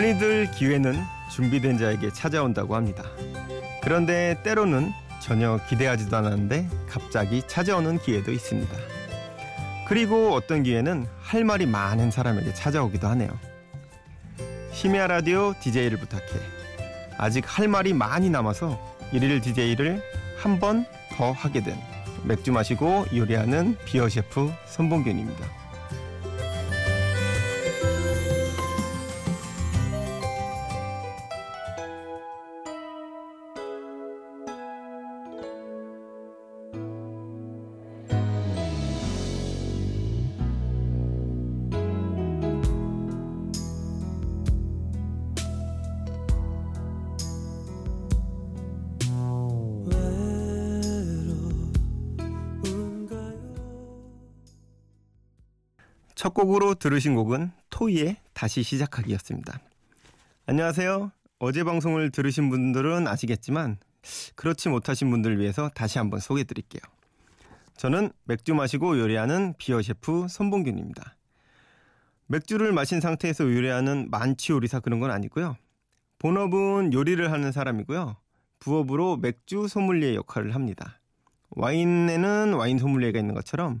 흔히들 기회는 준비된 자에게 찾아온다고 합니다. 그런데 때로는 전혀 기대하지도 않았는데 갑자기 찾아오는 기회도 있습니다. 그리고 어떤 기회는 할 말이 많은 사람에게 찾아오기도 하네요. 심야 라디오 DJ를 부탁해. 아직 할 말이 많이 남아서 일일 DJ를 한 번 더 하게 된 맥주 마시고 요리하는 비어 셰프 손봉균입니다. 첫 곡으로 들으신 곡은 토이의 다시 시작하기였습니다. 안녕하세요. 어제 방송을 들으신 분들은 아시겠지만 그렇지 못하신 분들을 위해서 다시 한번 소개해 드릴게요. 저는 맥주 마시고 요리하는 비어 셰프 손봉균입니다. 맥주를 마신 상태에서 요리하는 만취 요리사 그런 건 아니고요. 본업은 요리를 하는 사람이고요. 부업으로 맥주 소믈리에 역할을 합니다. 와인에는 와인 소믈리에가 있는 것처럼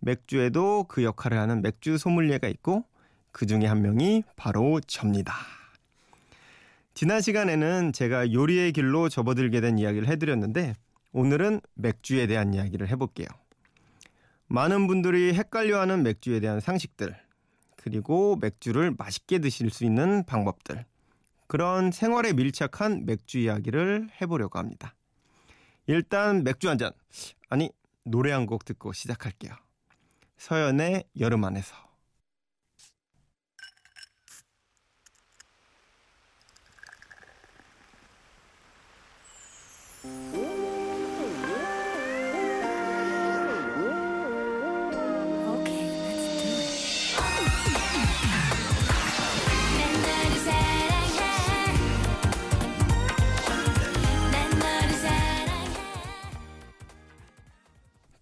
맥주에도 그 역할을 하는 맥주 소믈리에가 있고 그 중에 한 명이 바로 접니다. 지난 시간에는 제가 요리의 길로 접어들게 된 이야기를 해드렸는데 오늘은 맥주에 대한 이야기를 해볼게요. 많은 분들이 헷갈려하는 맥주에 대한 상식들 그리고 맥주를 맛있게 드실 수 있는 방법들 그런 생활에 밀착한 맥주 이야기를 해보려고 합니다. 일단 맥주 한 잔, 아니 노래 한 곡 듣고 시작할게요. 서연의 여름 안에서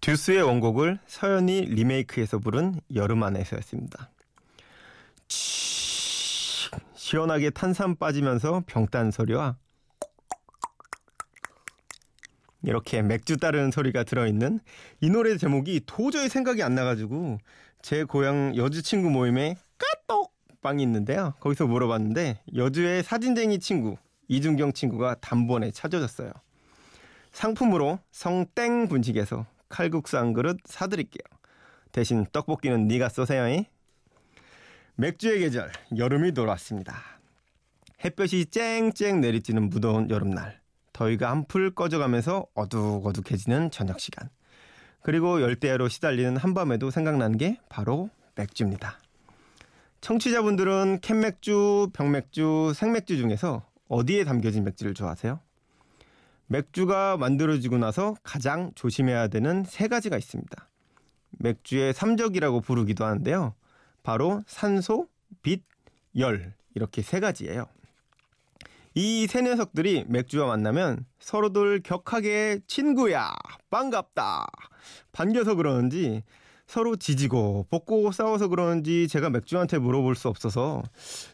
듀스의 원곡을 서연이 리메이크해서 부른 여름 안에서였습니다. 치, 시원하게 탄산 빠지면서 병따는 소리와 이렇게 맥주 따르는 소리가 들어있는 이 노래 제목이 도저히 생각이 안 나가지고 제 고향 여주 친구 모임에 까똑 빵이 있는데요. 거기서 물어봤는데 여주의 사진쟁이 친구 이준경 친구가 단번에 찾아줬어요. 상품으로 성땡 분식에서 칼국수 한 그릇 사드릴게요. 대신 떡볶이는 네가 쏘세요. 맥주의 계절 여름이 돌아왔습니다. 햇볕이 쨍쨍 내리쬐는 무더운 여름날 더위가 한풀 꺼져가면서 어둑어둑해지는 저녁 시간 그리고 열대야로 시달리는 한밤에도 생각나는 게 바로 맥주입니다. 청취자분들은 캔맥주, 병맥주, 생맥주 중에서 어디에 담겨진 맥주를 좋아하세요? 맥주가 만들어지고 나서 가장 조심해야 되는 세 가지가 있습니다. 맥주의 삼적이라고 부르기도 하는데요. 바로 산소, 빛, 열 이렇게 세 가지예요. 이 세 녀석들이 맥주와 만나면 서로들 격하게 친구야, 반갑다, 반겨서 그러는지 서로 지지고 볶고 싸워서 그러는지 제가 맥주한테 물어볼 수 없어서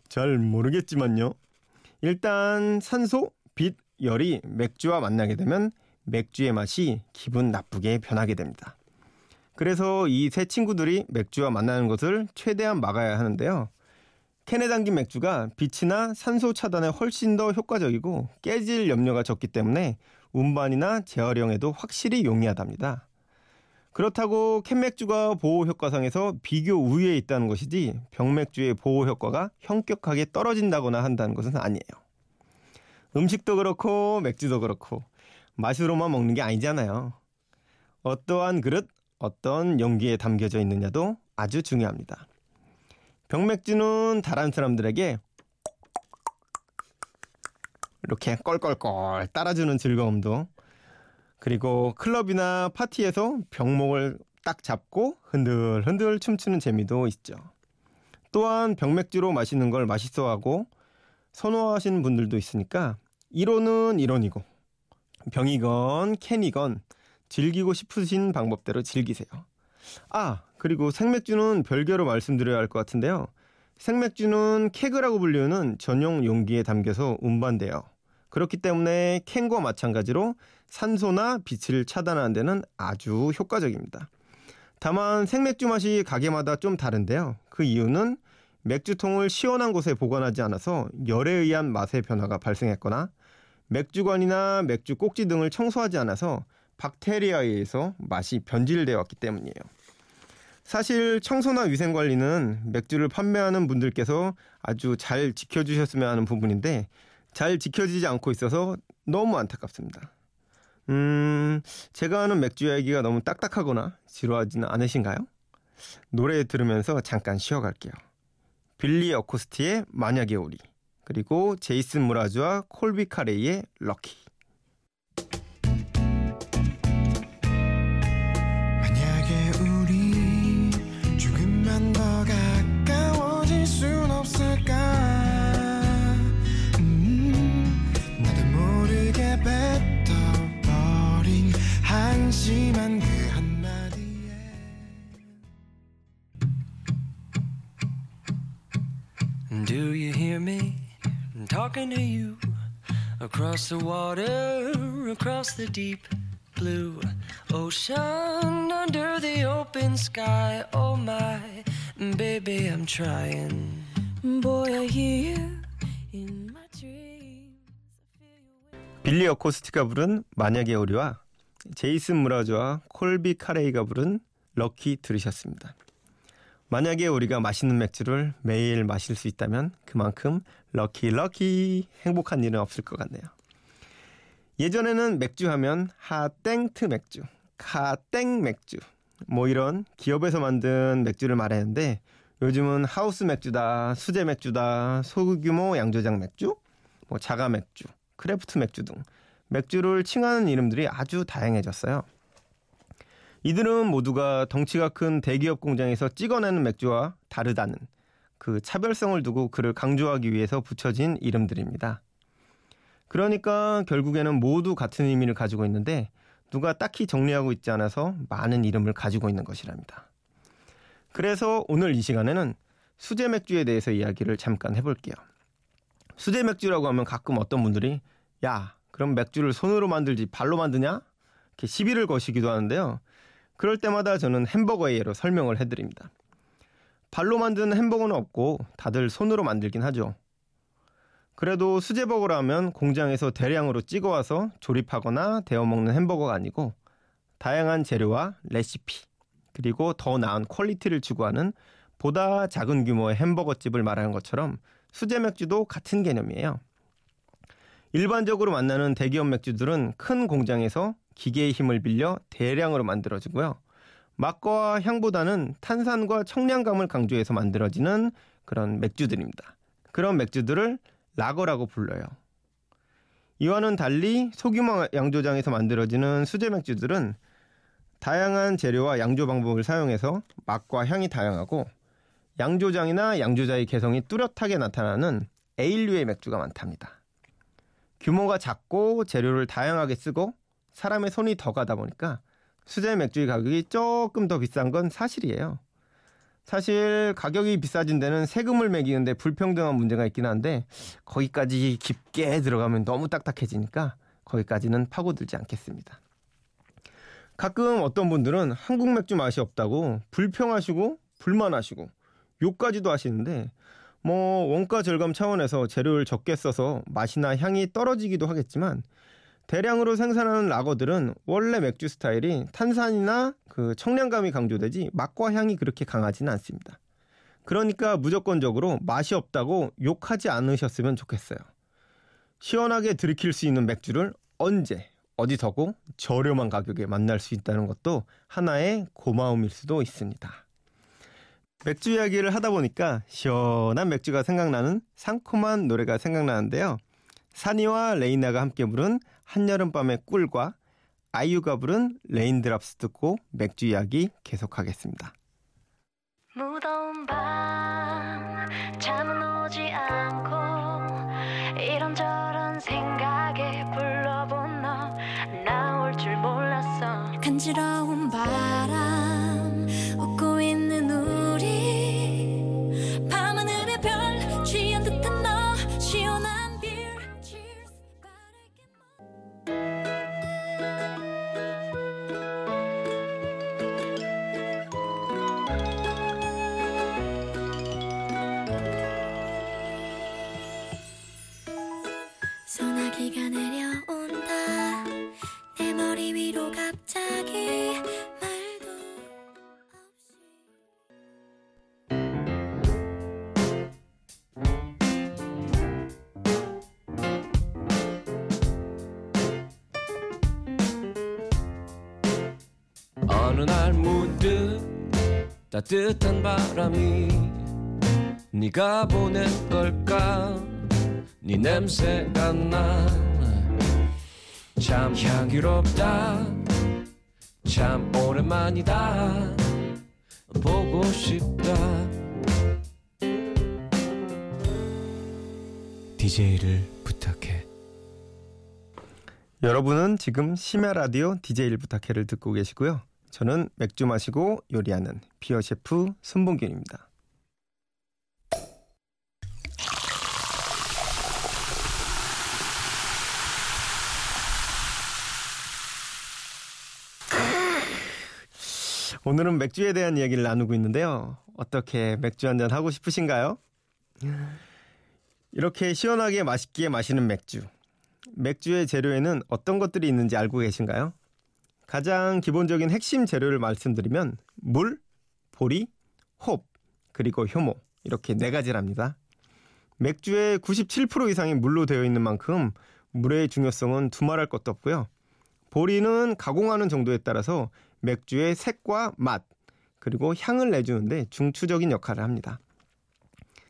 잘 모르겠지만요. 일단 산소, 빛, 열이 맥주와 만나게 되면 맥주의 맛이 기분 나쁘게 변하게 됩니다. 그래서 이 세 친구들이 맥주와 만나는 것을 최대한 막아야 하는데요. 캔에 담긴 맥주가 빛이나 산소 차단에 훨씬 더 효과적이고 깨질 염려가 적기 때문에 운반이나 재활용에도 확실히 용이하답니다. 그렇다고 캔맥주가 보호 효과상에서 비교 우위에 있다는 것이지 병맥주의 보호 효과가 현격하게 떨어진다거나 한다는 것은 아니에요. 음식도 그렇고 맥주도 그렇고 맛으로만 먹는 게 아니잖아요. 어떠한 그릇, 어떤 용기에 담겨져 있느냐도 아주 중요합니다. 병맥주는 다른 사람들에게 이렇게 껄껄껄 따라주는 즐거움도 그리고 클럽이나 파티에서 병목을 딱 잡고 흔들흔들 춤추는 재미도 있죠. 또한 병맥주로 마시는 걸 맛있어하고 선호하시는 분들도 있으니까 이론은 이론이고 병이건 캔이건 즐기고 싶으신 방법대로 즐기세요. 아 그리고 생맥주는 별개로 말씀드려야 할 것 같은데요. 생맥주는 케그라고 불리는 전용 용기에 담겨서 운반돼요. 그렇기 때문에 캔과 마찬가지로 산소나 빛을 차단하는 데는 아주 효과적입니다. 다만 생맥주 맛이 가게마다 좀 다른데요. 그 이유는 맥주통을 시원한 곳에 보관하지 않아서 열에 의한 맛의 변화가 발생했거나 맥주관이나 맥주 꼭지 등을 청소하지 않아서 박테리아에 의해서 맛이 변질되어 왔기 때문이에요. 사실 청소나 위생 관리는 맥주를 판매하는 분들께서 아주 잘 지켜주셨으면 하는 부분인데 잘 지켜지지 않고 있어서 너무 안타깝습니다. 음, 제가 하는 맥주 이야기가 너무 딱딱하거나 지루하지는 않으신가요? 노래 들으면서 잠깐 쉬어갈게요. 빌리 어코스티의 만약의 우리 그리고 제이슨 무라즈와 콜비 카레이의 럭키 talking to you across the water, across the deep blue ocean, under the open sky? Oh my, baby, I'm trying. Boy, I hear you in my dreams. 빌리 어코스티가 부른 만약의 우리와 제이슨 무라즈와 콜비 카레이가 부른 럭키 들으셨습니다. 만약에 우리가 맛있는 맥주를 매일 마실 수 있다면 그만큼 lucky lucky 행복한 일은 없을 것 같네요. 예전에는 맥주 하면 하땡트 맥주, 카땡 맥주 뭐 이런 기업에서 만든 맥주를 말했는데 요즘은 하우스 맥주다, 수제 맥주다, 소규모 양조장 맥주, 뭐 자가 맥주, craft 맥주 등 맥주를 칭하는 이름들이 아주 다양해졌어요. 이들은 모두가 덩치가 큰 대기업 공장에서 찍어내는 맥주와 다르다는 그 차별성을 두고 그를 강조하기 위해서 붙여진 이름들입니다. 그러니까 결국에는 모두 같은 의미를 가지고 있는데 누가 딱히 정리하고 있지 않아서 많은 이름을 가지고 있는 것이랍니다. 그래서 오늘 이 시간에는 수제 맥주에 대해서 이야기를 잠깐 해볼게요. 수제 맥주라고 하면 가끔 어떤 분들이 야 그럼 맥주를 손으로 만들지 발로 만드냐? 이렇게 시비를 거시기도 하는데요. 그럴 때마다 저는 햄버거의 예로 설명을 해드립니다. 발로 만든 햄버거는 없고 다들 손으로 만들긴 하죠. 그래도 수제버거라면 공장에서 대량으로 찍어와서 조립하거나 데워 먹는 햄버거가 아니고 다양한 재료와 레시피 그리고 더 나은 quality를 추구하는 보다 작은 규모의 햄버거집을 말하는 것처럼 수제 맥주도 같은 개념이에요. 일반적으로 만나는 대기업 맥주들은 큰 공장에서 기계의 힘을 빌려 대량으로 만들어지고요. 맛과 향보다는 탄산과 청량감을 강조해서 만들어지는 그런 맥주들입니다. 그런 맥주들을 라거라고 불러요. 이와는 달리 소규모 양조장에서 만들어지는 수제 맥주들은 다양한 재료와 양조 방법을 사용해서 맛과 향이 다양하고 양조장이나 양조자의 개성이 뚜렷하게 나타나는 에일류의 맥주가 많답니다. 규모가 작고 재료를 다양하게 쓰고 사람의 손이 더 가다 보니까 수제 맥주의 가격이 조금 더 비싼 건 사실이에요. 사실 가격이 비싸진 데는 세금을 매기는데 불평등한 문제가 있긴 한데 거기까지 깊게 들어가면 너무 딱딱해지니까 거기까지는 파고들지 않겠습니다. 가끔 어떤 분들은 한국 맥주 맛이 없다고 불평하시고 불만하시고 욕까지도 하시는데 뭐 원가 절감 차원에서 재료를 적게 써서 맛이나 향이 떨어지기도 하겠지만 대량으로 생산하는 라거들은 원래 맥주 스타일이 탄산이나 그 청량감이 강조되지 맛과 향이 그렇게 강하지는 않습니다. 그러니까 무조건적으로 맛이 없다고 욕하지 않으셨으면 좋겠어요. 시원하게 들이킬 수 있는 맥주를 언제 어디서고 저렴한 가격에 만날 수 있다는 것도 하나의 고마움일 수도 있습니다. 맥주 이야기를 하다 보니까 시원한 맥주가 생각나는 상콤한 노래가 생각나는데요. 산이와 레이나가 함께 부른 한여름밤의 꿀과 아이유가 부른 Raindrops 듣고 맥주 이야기 계속하겠습니다. 무더운 밤 잠은 오지 않고 이런저런 생각에 불러본 너 나올 줄 몰랐어 간지러운 비가 내려온다. 내 머리 위로 갑자기 말도 없이. 어느 날 문득 따뜻한 바람이 네가 보낸 걸까 네 냄새가 나참 향기롭다. 참 오랜만이다. 보고 싶다. DJ를 부탁해. 여러분은 지금 심야 라디오 DJ를 부탁해를 듣고 계시고요. 저는 맥주 마시고 요리하는 비어 셰프 손봉균입니다. 오늘은 맥주에 대한 이야기를 나누고 있는데요. 어떻게 맥주 한잔 하고 싶으신가요? 이렇게 시원하게 맛있게 마시는 맥주. 맥주의 재료에는 어떤 것들이 있는지 알고 계신가요? 가장 기본적인 핵심 재료를 말씀드리면 물, 보리, 홉, 그리고 효모 이렇게 네 가지랍니다. 맥주의 97% 이상이 물로 되어 있는 만큼 물의 중요성은 두말할 것도 없고요. 보리는 가공하는 정도에 따라서 맥주의 색과 맛 그리고 향을 내주는데 중추적인 역할을 합니다.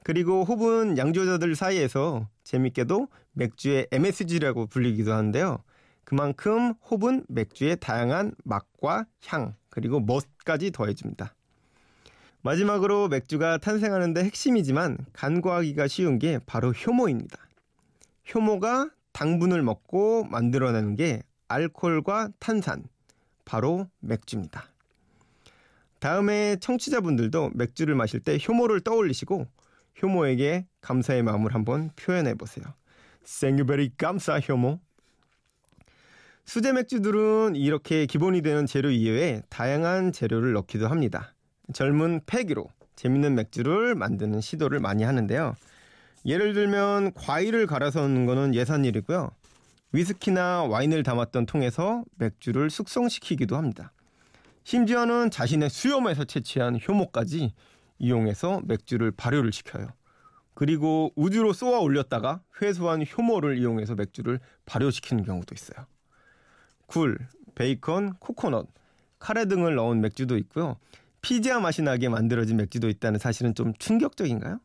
그리고 홉은 양조자들 사이에서 재밌게도 맥주의 MSG라고 불리기도 하는데요. 그만큼 홉은 맥주의 다양한 맛과 향 그리고 멋까지 더해줍니다. 마지막으로 맥주가 탄생하는데 핵심이지만 간과하기가 쉬운 게 바로 효모입니다. 효모가 당분을 먹고 만들어내는 게 알코올과 탄산, 바로 맥주입니다. 다음에 청취자분들도 맥주를 마실 때 효모를 떠올리시고 효모에게 감사의 마음을 한번 표현해 보세요. 생유베리 감사 효모. 수제 맥주들은 이렇게 기본이 되는 재료 이외에 다양한 재료를 넣기도 합니다. 젊은 패기로 재밌는 맥주를 만드는 시도를 많이 하는데요. 예를 들면 과일을 갈아서 넣는 거는 예산일이고요. 위스키나 와인을 담았던 통에서 맥주를 숙성시키기도 합니다. 심지어는 자신의 수염에서 채취한 효모까지 이용해서 맥주를 발효를 시켜요. 그리고 우주로 쏘아 올렸다가 회수한 효모를 이용해서 맥주를 발효시키는 경우도 있어요. 굴, 베이컨, 코코넛, 카레 등을 넣은 맥주도 있고요. 피자 맛이 나게 만들어진 맥주도 있다는 사실은 좀 충격적인가요?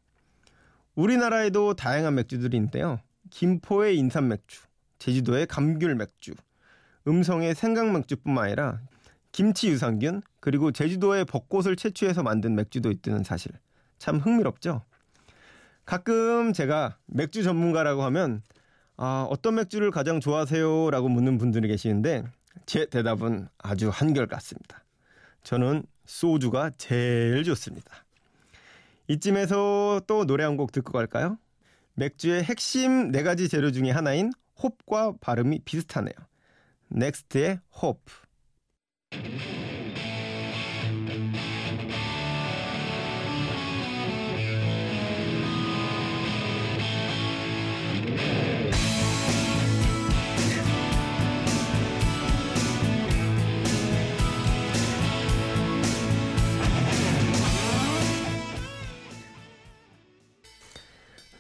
우리나라에도 다양한 맥주들이 있는데요. 김포의 인삼 맥주, 제주도의 감귤 맥주, 음성의 생강 맥주뿐만 아니라 김치 유산균 그리고 제주도의 벚꽃을 채취해서 만든 맥주도 있다는 사실 참 흥미롭죠. 가끔 제가 맥주 전문가라고 하면 아, 어떤 맥주를 가장 좋아하세요라고 묻는 분들이 계시는데 제 대답은 아주 한결같습니다. 저는 소주가 제일 좋습니다. 이쯤에서 또 노래 한 곡 듣고 갈까요? 맥주의 핵심 네 가지 재료 중에 하나인 홉과 발음이 비슷하네요. 넥스트의 홉.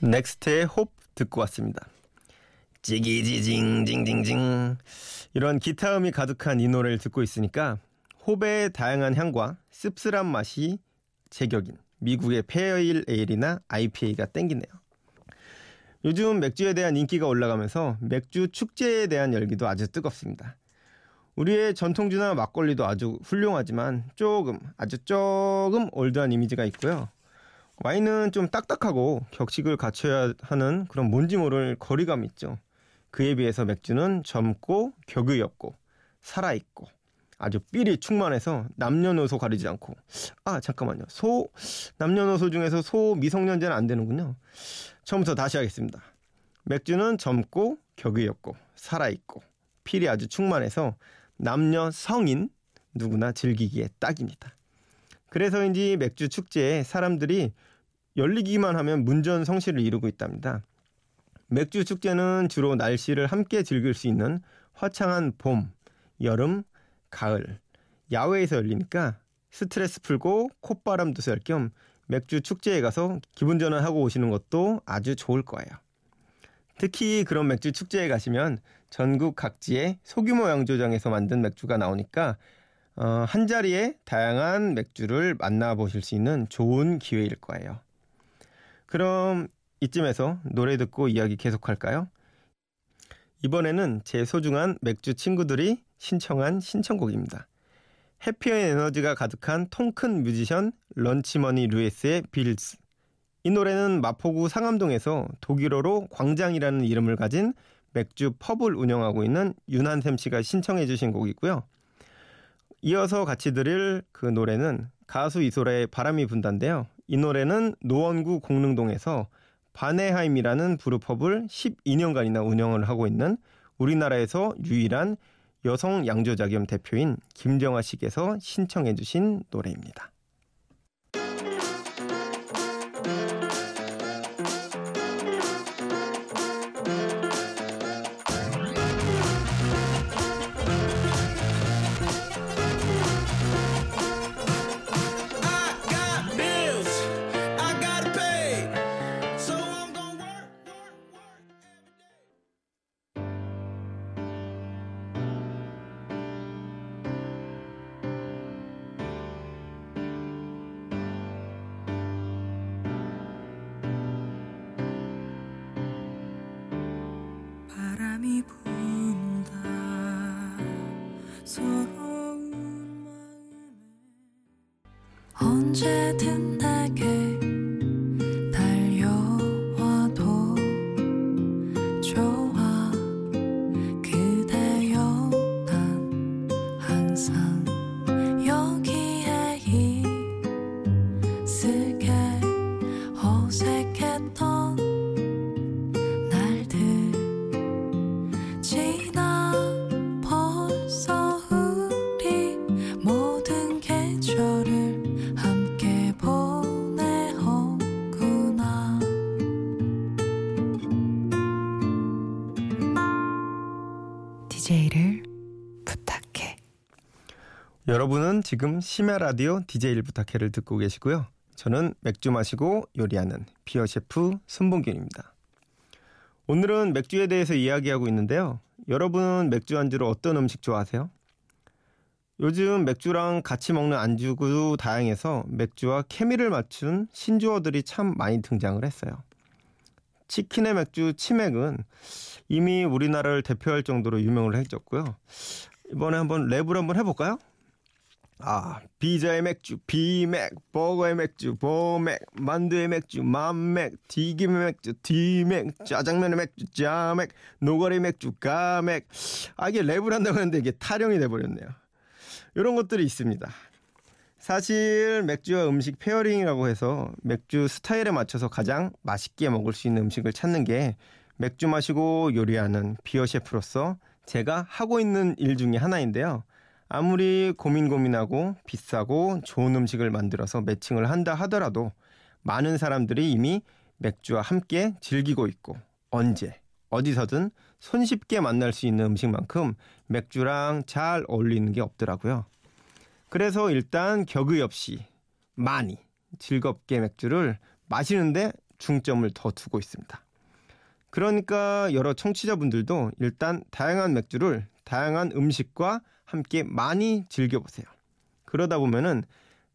넥스트의 Hope 듣고 왔습니다. 찌기지징징징징 이런 기타음이 가득한 이 노래를 듣고 있으니까 홉의 다양한 향과 씁쓸한 맛이 제격인 미국의 pale ale이나 IPA가 땡기네요. 요즘 맥주에 대한 인기가 올라가면서 맥주 축제에 대한 열기도 아주 뜨겁습니다. 우리의 전통주나 막걸리도 아주 훌륭하지만 조금 아주 조금 old한 이미지가 있고요. 와인은 좀 딱딱하고 격식을 갖춰야 하는 그런 뭔지 모를 거리감 있죠. 그에 비해서 맥주는 젊고 격의 없고 살아있고 아주 삘이 충만해서 남녀노소 가리지 않고. 아 잠깐만요. 소 남녀노소 중에서 소 미성년자는 안 되는군요. 처음부터 다시 하겠습니다. 맥주는 젊고 격의 없고 살아있고 필이 아주 충만해서 남녀 성인 누구나 즐기기에 딱입니다. 그래서인지 맥주 축제에 사람들이 열리기만 하면 문전성시를 이루고 있답니다 맥주 축제는 주로 날씨를 함께 즐길 수 있는 화창한 봄, 여름, 가을, 야외에서 열리니까 스트레스 풀고 콧바람도 쐴 겸 맥주 축제에 가서 기분 전환하고 오시는 것도 아주 좋을 거예요. 특히 그런 맥주 축제에 가시면 전국 각지의 소규모 양조장에서 만든 맥주가 나오니까 어, 한 자리에 다양한 맥주를 만나보실 수 있는 좋은 기회일 거예요. 그럼 이쯤에서 노래 듣고 이야기 계속할까요? 이번에는 제 소중한 맥주 친구들이 신청한 신청곡입니다. 해피한 에너지가 가득한 통 큰 뮤지션 런치머니 루이스의 빌스. 이 노래는 마포구 상암동에서 독일어로 광장이라는 이름을 가진 맥주 펍을 운영하고 있는 윤한샘 씨가 신청해 주신 곡이고요. 이어서 같이 들을 그 노래는 가수 이소라의 바람이 분다인데요. 이 노래는 노원구 공릉동에서 바네하임이라는 브루펍을 12년간이나 운영을 하고 있는 우리나라에서 유일한 여성 양조자 겸 대표인 김정아 씨께서 신청해 주신 노래입니다. 여러분은 지금 심야 라디오 DJ를 부탁해를 듣고 계시고요. 저는 맥주 마시고 요리하는 비어 셰프 손봉균입니다. 오늘은 맥주에 대해서 이야기하고 있는데요. 여러분은 맥주 안주로 어떤 음식 좋아하세요? 요즘 맥주랑 같이 먹는 안주도 다양해서 맥주와 케미를 맞춘 신조어들이 참 많이 등장을 했어요. 치킨의 맥주 치맥은 이미 우리나라를 대표할 정도로 유명을 해졌고요. 이번에 한번 랩을 한번 해볼까요? 아, 피자에 맥주, 피맥, 버거에 맥주, 버맥, 만두에 맥주, 만맥, 튀김에 맥주, 튀맥, 짜장면에 맥주, 짜맥, 노가리 맥주, 가맥. 아, 이게 랩을 한다고 하는데 이게 타령이 돼버렸네요. 이런 것들이 있습니다. 사실 맥주와 음식 pairing이라고 해서 맥주 스타일에 맞춰서 가장 맛있게 먹을 수 있는 음식을 찾는 게 맥주 마시고 요리하는 비어 셰프로서 제가 하고 있는 일 중에 하나인데요. 아무리 고민 고민하고 비싸고 좋은 음식을 만들어서 매칭을 한다 하더라도 많은 사람들이 이미 맥주와 함께 즐기고 있고 언제 어디서든 손쉽게 만날 수 있는 음식만큼 맥주랑 잘 어울리는 게 없더라고요. 그래서 일단 격의 없이 많이 즐겁게 맥주를 마시는데 중점을 더 두고 있습니다. 그러니까 여러 청취자분들도 일단 다양한 맥주를 다양한 음식과 함께 많이 즐겨보세요. 그러다 보면은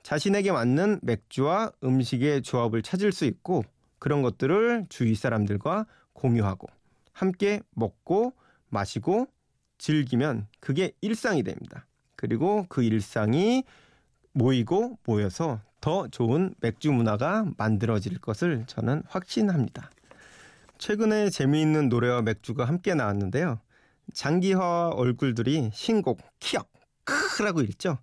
자신에게 맞는 맥주와 음식의 조합을 찾을 수 있고 그런 것들을 주위 사람들과 공유하고 함께 먹고 마시고 즐기면 그게 일상이 됩니다. 그리고 그 일상이 모이고 모여서 더 좋은 맥주 문화가 만들어질 것을 저는 확신합니다. 최근에 재미있는 노래와 맥주가 함께 나왔는데요. 장기화와 얼굴들이 신곡 키역 크라고 읽죠.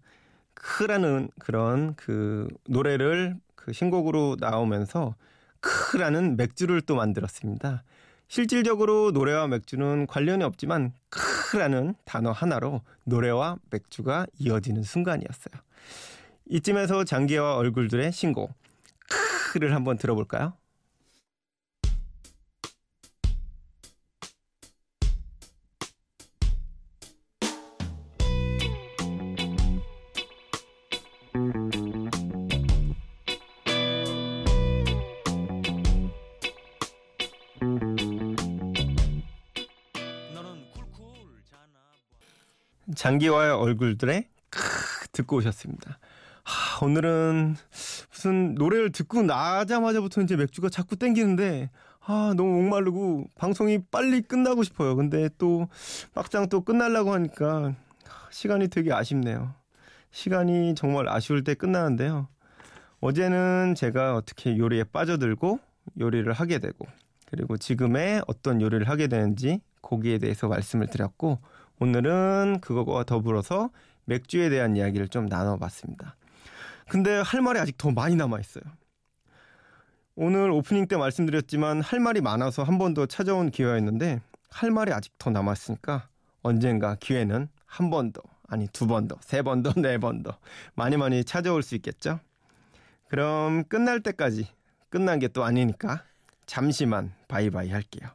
크라는 그런 그 노래를 그 신곡으로 나오면서 크라는 맥주를 또 만들었습니다. 실질적으로 노래와 맥주는 관련이 없지만 크라는 단어 하나로 노래와 맥주가 이어지는 순간이었어요. 이쯤에서 장기와 얼굴들의 신곡 크를 한번 들어볼까요? 장기와의 얼굴들의 크 듣고 오셨습니다. 하, 오늘은 무슨 노래를 듣고 나자마자부터 이제 맥주가 자꾸 땡기는데 아 너무 목마르고 방송이 빨리 끝나고 싶어요. 근데 또 막상 또 끝나려고 하니까 시간이 되게 아쉽네요. 시간이 정말 아쉬울 때 끝나는데요. 어제는 제가 어떻게 요리에 빠져들고 요리를 하게 되고 그리고 지금의 어떤 요리를 하게 되는지 거기에 대해서 말씀을 드렸고 오늘은 그거와 더불어서 맥주에 대한 이야기를 좀 나눠봤습니다. 근데 할 말이 아직 더 많이 남아 있어요. 오늘 오프닝 때 말씀드렸지만 할 말이 많아서 한 번 더 찾아온 기회였는데 할 말이 아직 더 남았으니까 언젠가 기회는 한 번 더, 아니 두 번 더, 세 번 더, 네 번 더 많이 많이 찾아올 수 있겠죠? 그럼 끝날 때까지 끝난 게 또 아니니까 잠시만 바이바이 할게요.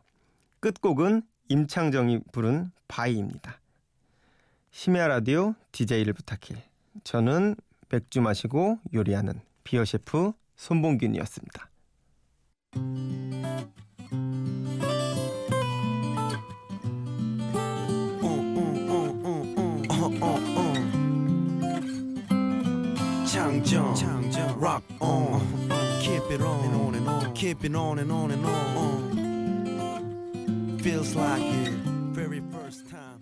끝곡은 임창정이 부른 바이입니다. 심야 라디오 DJ를 부탁해. 저는 맥주 마시고 요리하는 비어 셰프 손봉균이었습니다. 창정, rock on, keep it on and on and on, keep it on and on and on. Feels like it, very first time.